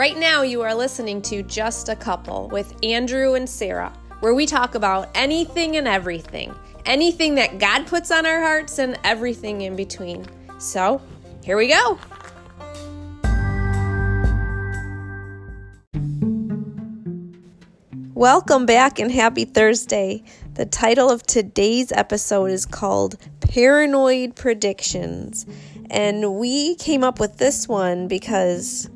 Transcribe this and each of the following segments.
Right now, you are listening to Just a Couple with Andrew and Sarah, where we talk about anything and everything, anything that God puts on our hearts, and everything in between. So, here we go. Welcome back and happy Thursday. The title of today's episode is called Paranoid Predictions. And we came up with this one because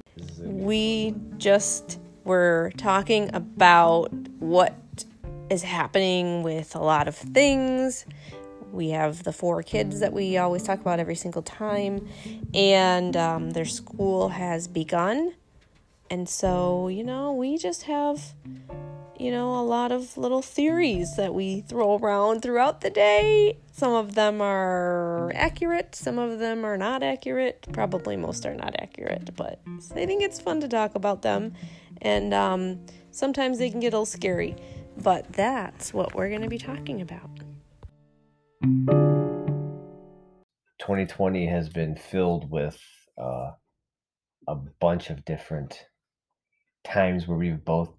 we just were talking about what is happening with a lot of things. We have the four kids that we always talk about every single time, and um, their school has begun. And so, you know, we just have you know, a lot of little theories that we throw around throughout the day. Some of them are accurate, some of them are not accurate. Probably most are not accurate, but I think it's fun to talk about them. And um, sometimes they can get a little scary, but that's what we're going to be talking about. 2020 has been filled with uh, a bunch of different times where we've both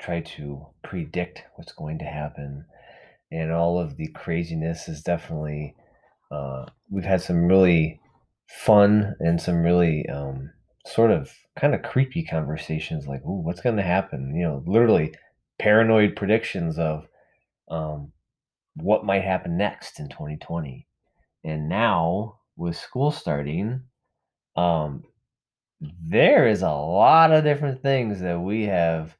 tried to predict what's going to happen and all of the craziness is definitely uh, we've had some really fun and some really um, sort of kind of creepy conversations like ooh what's going to happen? You know literally paranoid predictions of um, what might happen next in 2020 and now with school starting um, there is a lot of different things that we have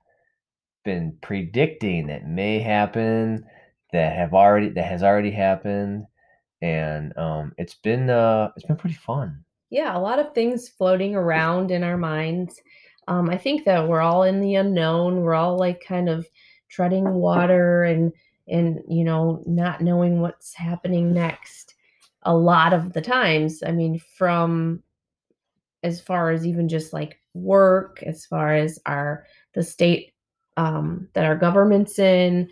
been predicting that may happen, that have already that has already happened, and um, it's been uh, it's been pretty fun. Yeah, a lot of things floating around in our minds. Um, I think that we're all in the unknown. We're all like kind of treading water and and you know not knowing what's happening next. A lot of the times, I mean, from as far as even just like work, as far as our the state um, that our government's in,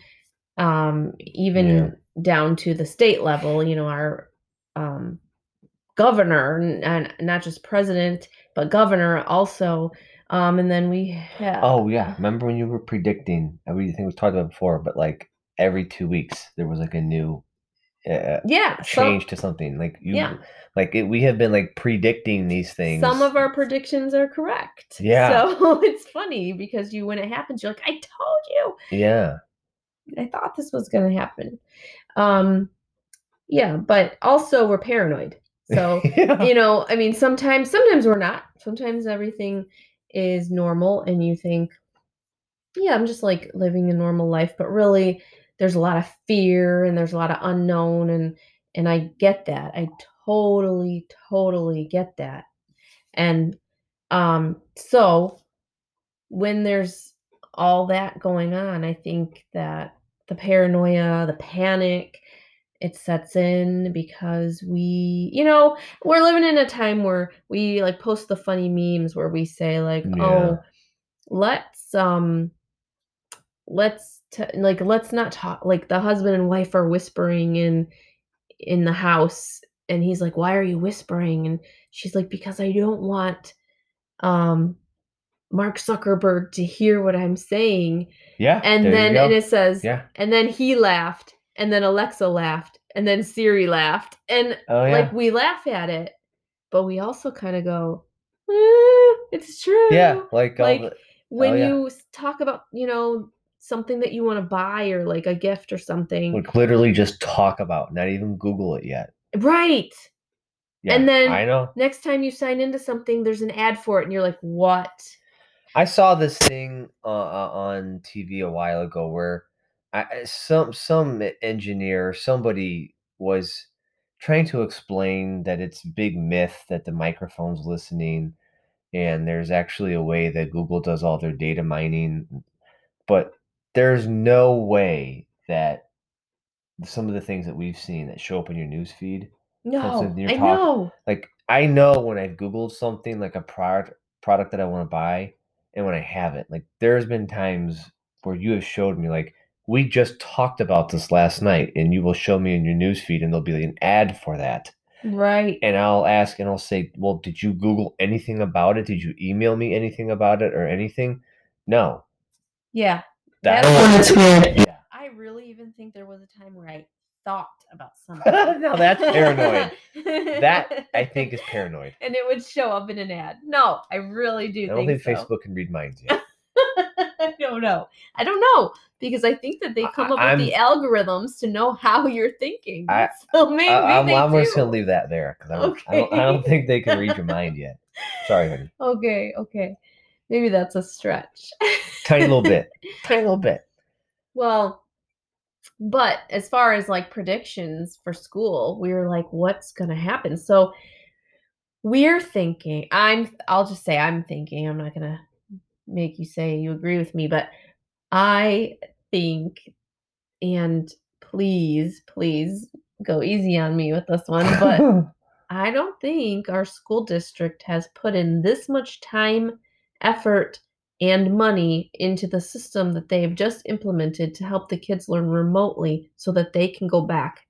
um, even yeah. down to the state level. You know, our um, governor and not just president, but governor also. Um, and then we have. Oh yeah, remember when you were predicting? I think we talked about before, but like every two weeks there was like a new uh, yeah change to something like you yeah. like it, we have been like predicting these things some of our predictions are correct yeah so it's funny because you when it happens you're like i told you yeah i thought this was going to happen um yeah but also we're paranoid so yeah. you know i mean sometimes sometimes we're not sometimes everything is normal and you think yeah i'm just like living a normal life but really there's a lot of fear and there's a lot of unknown and and I get that. I totally totally get that. And um so when there's all that going on, I think that the paranoia, the panic, it sets in because we, you know, we're living in a time where we like post the funny memes where we say like, yeah. "Oh, let's um let's to like let's not talk like the husband and wife are whispering in in the house and he's like why are you whispering and she's like because i don't want um mark zuckerberg to hear what i'm saying yeah and then and it says yeah and then he laughed and then alexa laughed and then siri laughed and oh, yeah. like we laugh at it but we also kind of go eh, it's true yeah like like the, when oh, yeah. you talk about you know something that you want to buy or like a gift or something. Like literally just talk about, not even Google it yet. Right. Yeah, and then I know. Next time you sign into something, there's an ad for it, and you're like, "What?" I saw this thing uh, uh on TV a while ago where I, some some engineer, somebody was trying to explain that it's big myth that the microphone's listening, and there's actually a way that Google does all their data mining, but there's no way that some of the things that we've seen that show up in your news feed. No, I talk, know. Like I know when I've Googled something like a product product that I want to buy, and when I haven't. Like there's been times where you have showed me like we just talked about this last night, and you will show me in your news feed, and there'll be an ad for that. Right. And I'll ask and I'll say, Well, did you Google anything about it? Did you email me anything about it or anything? No. Yeah. That's That's when it's weird. Yeah. I really even think there was a time where I thought about something. Now that's paranoid. That I think is paranoid. and it would show up in an ad. No, I really do I don't think, think so. Facebook can read minds yet. I don't know. I don't know because I think that they I- come up with the algorithms to know how you're thinking. I- so maybe I, am I'm just gonna leave that there because I, don't- I, don't, I don't think they can read your mind yet. Sorry, honey. Okay, okay. Maybe that's a stretch. Tiny little bit. Tiny little bit. Well, but as far as like predictions for school, we were like, what's going to happen? So we're thinking, I'm, I'll just say I'm thinking, I'm not going to make you say you agree with me, but I think, and please, please go easy on me with this one, but I don't think our school district has put in this much time, effort, and money into the system that they have just implemented to help the kids learn remotely so that they can go back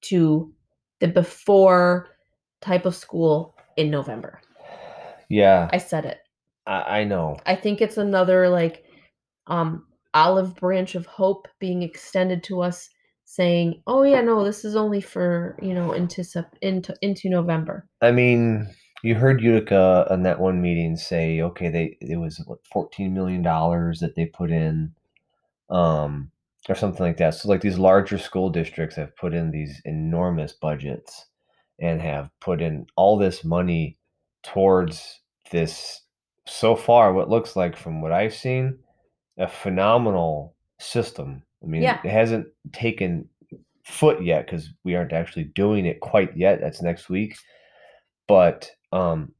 to the before type of school in November. yeah, I said it. I, I know. I think it's another like um olive branch of hope being extended to us saying, "Oh yeah, no, this is only for, you know, into into into November." I mean, you heard Utica on that one meeting say, okay, they it was what fourteen million dollars that they put in, um, or something like that. So like these larger school districts have put in these enormous budgets and have put in all this money towards this. So far, what looks like from what I've seen, a phenomenal system. I mean, Yeah. it hasn't taken foot yet because we aren't actually doing it quite yet. That's next week but um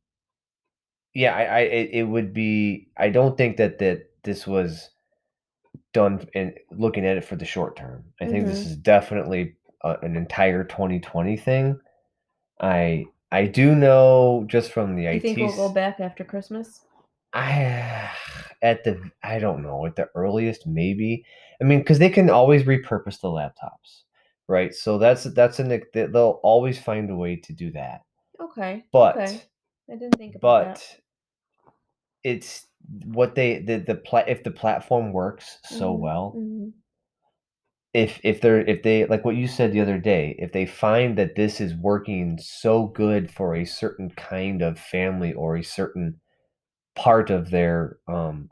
yeah i i it, it would be i don't think that that this was done in looking at it for the short term. I think this Mhm. is definitely a, an entire 2020 thing. I i do know just from the You IT think we'll go back after Christmas? I at the I don't know at the earliest maybe. I mean because they can always repurpose the laptops right? So that's that's an they'll always find a way to do that Okay. but okay. I didn't think about it. but that. it's what they the the pla- if the platform works so Mhm, well mhm. if if they're if they like what you said the other day if they find that this is working so good for a certain kind of family or a certain part of their um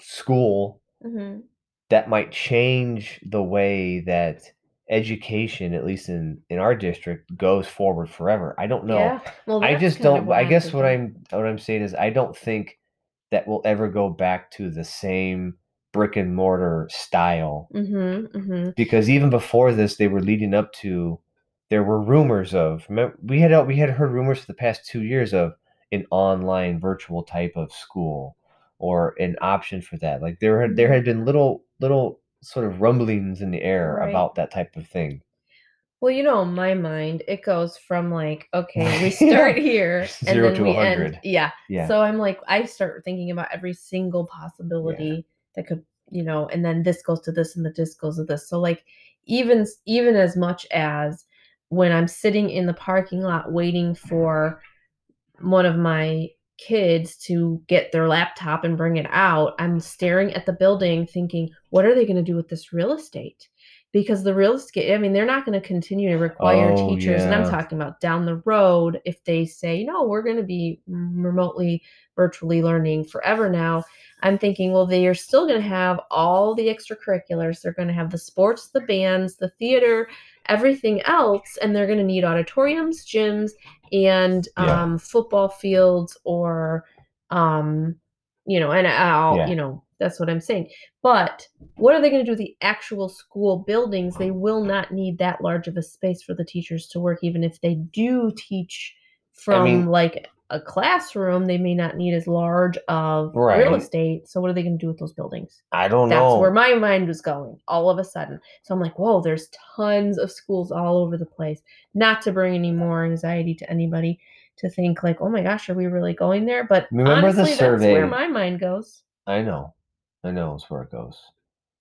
school Mhm. that might change the way that education at least in in our district goes forward forever i don't know Yeah. Well, I just don't. I guess what. I'm what I'm saying is I don't think that we'll ever go back to the same brick and mortar style Mhm. Mhm. because even before this, they were leading up to. There were rumors of remem- we had we had heard rumors for the past two years of an online virtual type of school or an option for that. Like there had there Mhm. had been little little sort of rumblings in the air Right. about that type of thing. Well, you know, in my mind, it goes from like, okay, we Yeah. start here and Zero then to we 100. end. Yeah. Yeah. So I'm like, I start thinking about every single possibility that could, you know, and then this goes to this and the this goes to this. So like, even even as much as when I'm sitting in the parking lot waiting for one of my kids to get their laptop and bring it out, I'm staring at the building thinking, what are they going to do with this real estate? Because the real estate, I mean, they're not going to continue to require Oh, teachers. And I'm talking about down the road if they say, no, we're going to be remotely, virtually learning forever now. I'm thinking, well, they are still going to have all the extracurriculars. They're going to have the sports, the bands, the theater, everything else. And they're going to need auditoriums, gyms, and Yeah. um, football fields or um, you know and I'll, Yeah. you know that's what i'm saying but what are they going to do with the actual school buildings they will not need that large of a space for the teachers to work even if they do teach from mean- like a classroom they may not need as large of real estate so what are they going to do with those buildings I don't that's know. That's where my mind was going all of a sudden. So I'm like, whoa, there's tons of schools all over the place. Not to bring any more anxiety to anybody to think like, oh my gosh, are we really going there? But Remember the survey. that's where my mind goes. I know. I know is where it goes.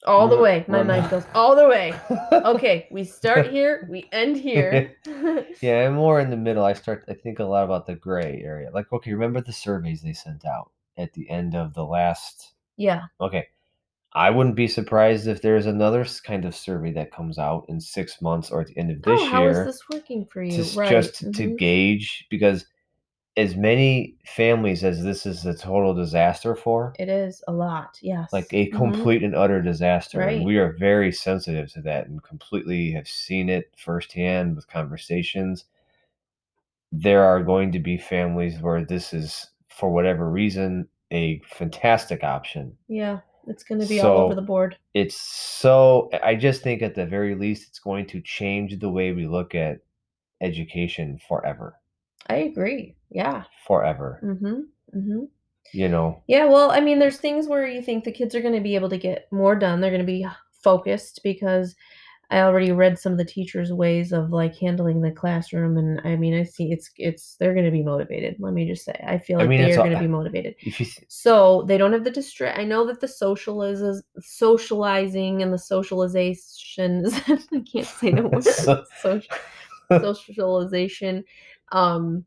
All the way. My mind goes all the way. Okay, we start here, we end here. Yeah, I'm more in the middle. I start. I think a lot about the gray area. Like, okay, remember the surveys they sent out at the end of the last. yeah. Okay, I wouldn't be surprised if there's another kind of survey that comes out in six months or at the end of this oh, how is year. this working for you? just right. just to mhm. gauge because as many families as this is a total disaster for, It is a lot. Yes. like a Mhm. complete and utter disaster, Right. and we are very sensitive to that and completely have seen it firsthand with conversations. There are going to be families where this is, for whatever reason, a fantastic option. Yeah, it's going to be all over the board. It's so, I just think at the very least, it's going to change the way we look at education forever. I agree. Yeah. Forever. Mm-hmm. Mm-hmm. You know, Yeah, well, I mean, there's things where you think the kids are going to be able to get more done. They're going to be focused because I already read some of the teachers' ways of like handling the classroom, and I mean, I see it's it's they're going to be motivated. Let me just say, I feel I like mean, they are going to be motivated. you, So they don't have the distract. I know that the socializes, socializing and the socialization. I can't say the word. So- Social, socialization um,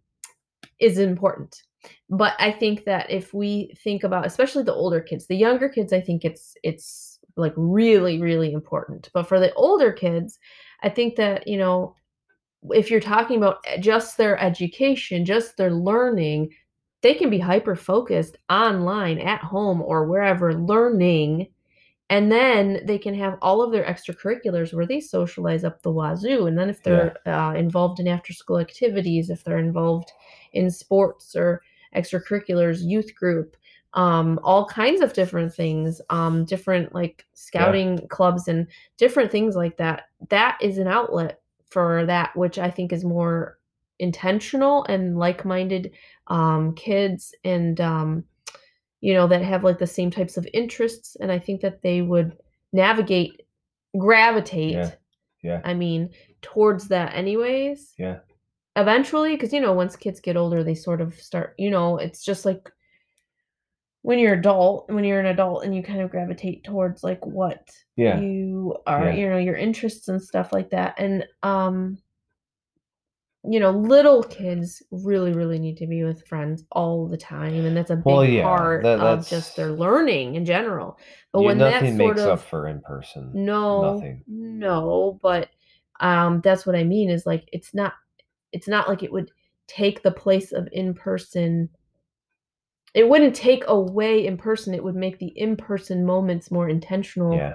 is important. But I think that if we think about, especially the older kids, the younger kids, I think it's it's like really really important. But for the older kids, I think that you know, if you're talking about just their education, just their learning, they can be hyper focused online at home or wherever learning and then they can have all of their extracurriculars where they socialize up the wazoo. And then if they're uh, involved in after school activities if they're involved in sports or extracurriculars youth group um, all kinds of different things um, different like scouting clubs and different things like that that is an outlet for that which i think is more intentional and like-minded um, kids and um, you know that have like the same types of interests and i think that they would navigate gravitate Yeah. Yeah. i mean towards that anyways Yeah. eventually because you know once kids get older they sort of start you know it's just like when you're adult when you're an adult and you kind of gravitate towards like what yeah, you are Yeah. you know your interests and stuff like that and um you know little kids really really need to be with friends all the time and that's a big Well, yeah, part that- of just their learning in general but You- when that sort makes of up for in person. no Nothing. no but um that's what i mean is like it's not it's not like it would take the place of in person it wouldn't take away in person it would make the in person moments more intentional Yeah,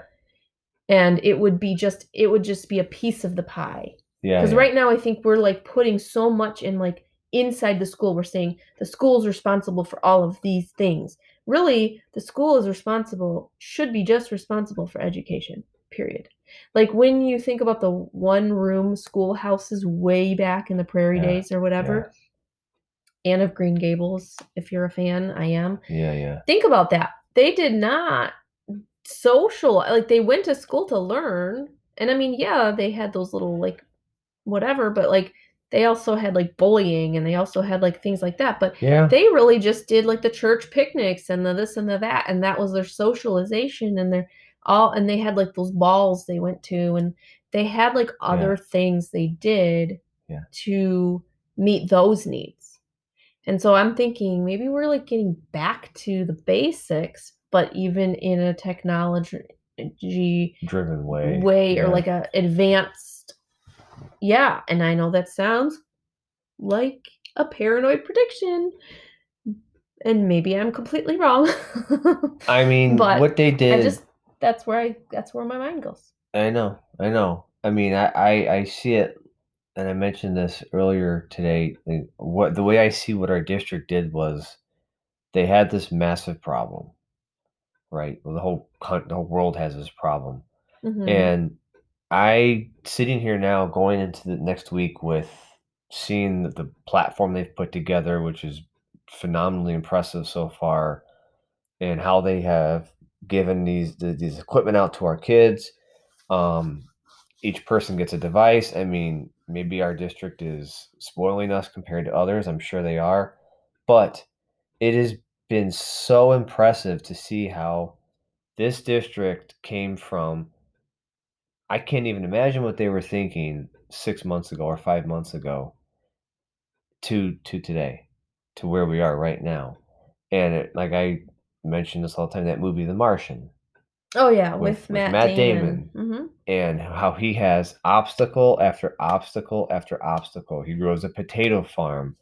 and it would be just it would just be a piece of the pie yeah, because yeah. right now i think we're like putting so much in like inside the school. We're saying the school's responsible for all of these things. Really the school is responsible should be just responsible for education period. Like when you think about the one room schoolhouses way back in the prairie Yeah, days or whatever Anne of Green Gables, if you're a fan, I am. Yeah, yeah. think about that. They did not social like they went to school to learn and i mean yeah they had those little like whatever but like they also had like bullying and they also had like things like that but Yeah, they really just did like the church picnics and the this and the that and that was their socialization and their all and they had like those balls they went to and they had like other things they did Yeah. to meet those needs and so i'm thinking maybe we're like getting back to the basics but even in a technology driven way. way or like a advanced yeah and i know that sounds like a paranoid prediction and maybe i'm completely wrong I mean, but what they did. i just that's where i that's where my mind goes I know, I know. I mean, I, I, I see it, and I mentioned this earlier today. What the way I see what our district did was, they had this massive problem, right? Well, the whole the whole world has this problem, Mhm. and I sitting here now, going into the next week with seeing the, platform they've put together, which is phenomenally impressive so far, and how they have given these the, these equipment out to our kids. Um, each person gets a device. I mean, maybe our district is spoiling us compared to others. I'm sure they are, but it has been so impressive to see how this district came from I can't even imagine what they were thinking 6 months ago or 5 months ago to to today, to where we are right now. And it like I mentioned this all the time, that movie, The Martian. Oh yeah, with, With- Matt, Matt Damon. hmm and how he has obstacle after obstacle after obstacle. He grows a potato farm,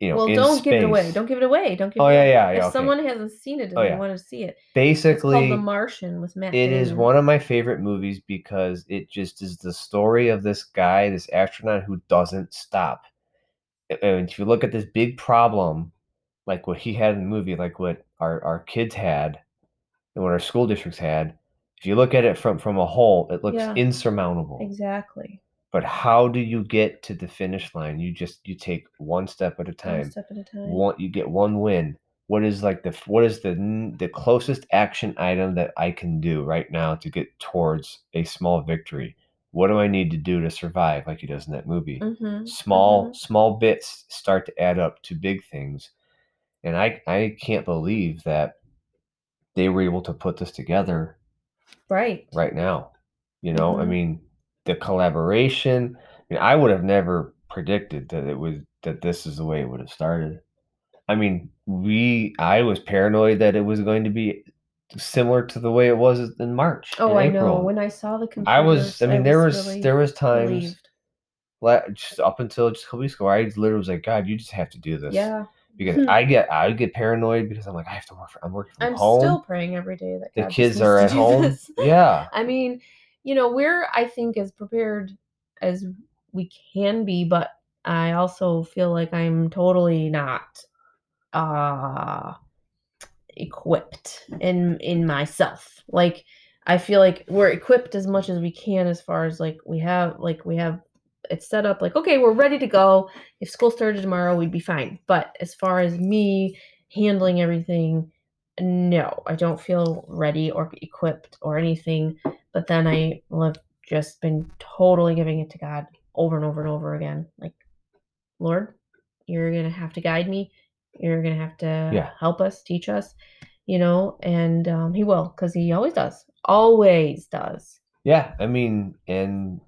you know, Well, don't give it away. Don't give it away. Don't give Oh it yeah, away. yeah, If yeah. Okay. someone hasn't seen it and Oh, they yeah. want to see it, Basically, The Martian with Matt it Damon. is one of my favorite movies because it just is the story of this guy, this astronaut who doesn't stop. And if you look at this big problem, like what he had in the movie, like what our, our kids had and what our school districts had, if you look at it from, from a whole, it looks Yeah. insurmountable. Exactly. But how do you get to the finish line? You just you take one step at a time. One step at a time. One you get one win. What is like the what is the the closest action item that I can do right now to get towards a small victory? What do I need to do to survive like he does in that movie? Mm-hmm. Small small bits start to add up to big things. And I I can't believe that they were able to put this together Right. right now. You know, I Mhm. mean, the collaboration. I mean, I would have never predicted that it was that this is the way it would have started. I mean, we I was paranoid that it was going to be similar to the way it was in March. Oh, in I know. When I saw the computers, I was. I mean, there was really there was times la- just up until just a couple weeks ago, I literally was like, God, you just have to do this. Yeah, Because Hmm. I get I get paranoid because I'm like I have to work. For, I'm working from I'm home. still praying every day that the God just kids are at home. this. Yeah. I mean, you know, we're I think as prepared as we can be, but I also feel like I'm totally not uh equipped in in myself. Like I feel like we're equipped as much as we can as far as like we have like we have it set up like okay, we're ready to go. If school started tomorrow, we'd be fine. But as far as me handling everything, no, I don't feel ready or equipped or anything. But then I have just been totally giving it to God over and over and over again. Like, Lord, you're going to have to guide me. You're going to have to Yeah. help us, teach us, you know, and um, He will because He always does. Always does. Yeah, I mean, and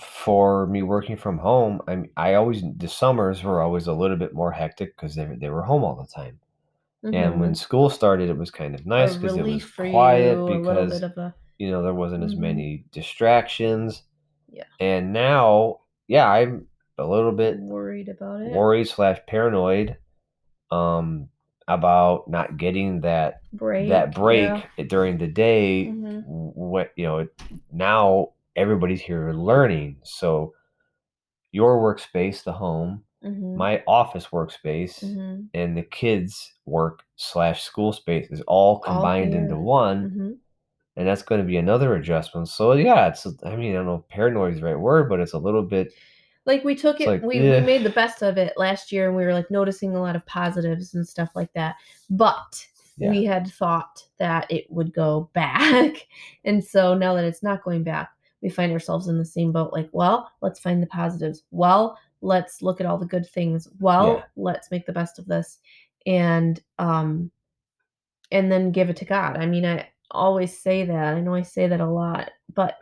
for me working from home, I mean, I always the summers were always a little bit more hectic because they they were home all the time. And when school started, it was kind of nice because it was quiet you, because a you know there wasn't as Mhm. many distractions. Yeah. And now, yeah, I'm a little bit worried about it. worried slash paranoid, um, about not getting that break. that break yeah. during the day Mhm. what you know now everybody's here learning so your workspace the home Mhm. my office workspace Mhm. and the kids work slash school space is all combined into here. one Mhm. and that's going to be another adjustment so yeah it's i mean i don't know if paranoid is the right word but it's a little bit like we took it like, we, we eh. made the best of it last year and we were like noticing a lot of positives and stuff like that but Yeah. we had thought that it would go back and so now that it's not going back we find ourselves in the same boat like well let's find the positives well let's look at all the good things well Yeah. let's make the best of this and um and then give it to god i mean i always say that i know i say that a lot but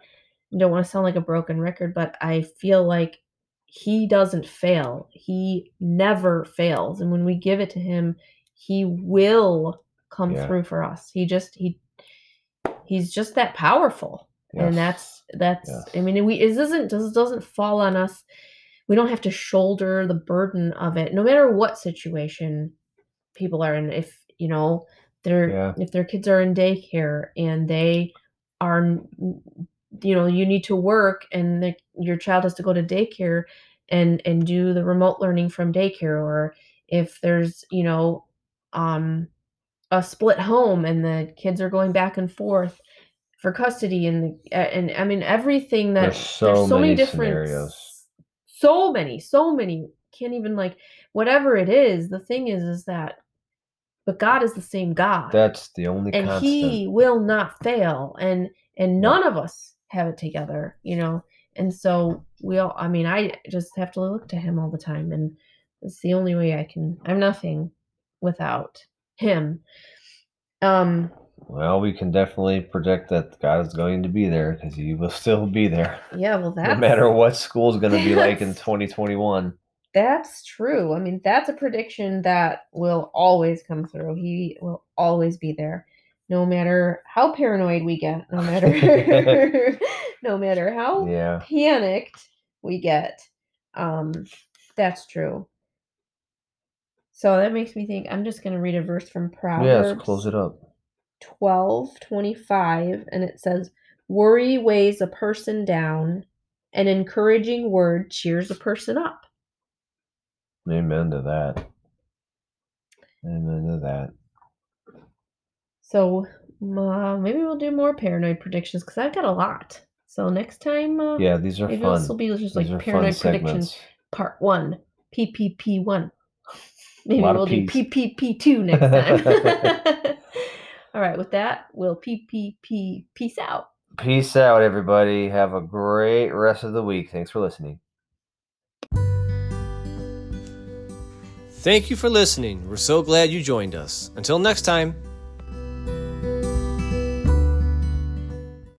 I don't want to sound like a broken record, but I feel like he doesn't fail. He never fails. And when we give it to him, he will come Yeah. through for us. He just he he's just that powerful. And that's that's Yes. I mean we it doesn't this doesn't fall on us. We don't have to shoulder the burden of it. No matter what situation people are in if you know they're Yeah. if their kids are in daycare and they are you know you need to work and the, your child has to go to daycare and and do the remote learning from daycare or if there's you know um a split home and the kids are going back and forth for custody and and I mean everything that There's so many different scenarios. So many so many can't even like whatever it is the thing is is that but God is the same God that's the only and constant he will not fail and and No. none of us have it together you know and so we all i mean i just have to look to him all the time and it's the only way i can i'm nothing without him um Well, we can definitely predict that God is going to be there because He will still be there. Yeah, well, that's no matter what school's going to be like in 2021. That's true. I mean, that's a prediction that will always come through. He will always be there, no matter how paranoid we get, no matter no matter how Yeah. panicked we get. Um, that's true. So that makes me think. I'm just going to read a verse from Proverbs. Yes, close it up. 12 25 and it says worry weighs a person down. An encouraging word cheers a person up. Amen to that. Amen to that. so uh, maybe we'll do more paranoid predictions because i've got a lot. So next time uh, Yeah, these are maybe fun. this will be just like paranoid predictions. part one ppp1 maybe we'll do ppp2 next time all right with that we'll ppp peace out Peace out, everybody. Have a great rest of the week. Thanks for listening. Thank you for listening. We're so glad you joined us. Until next time.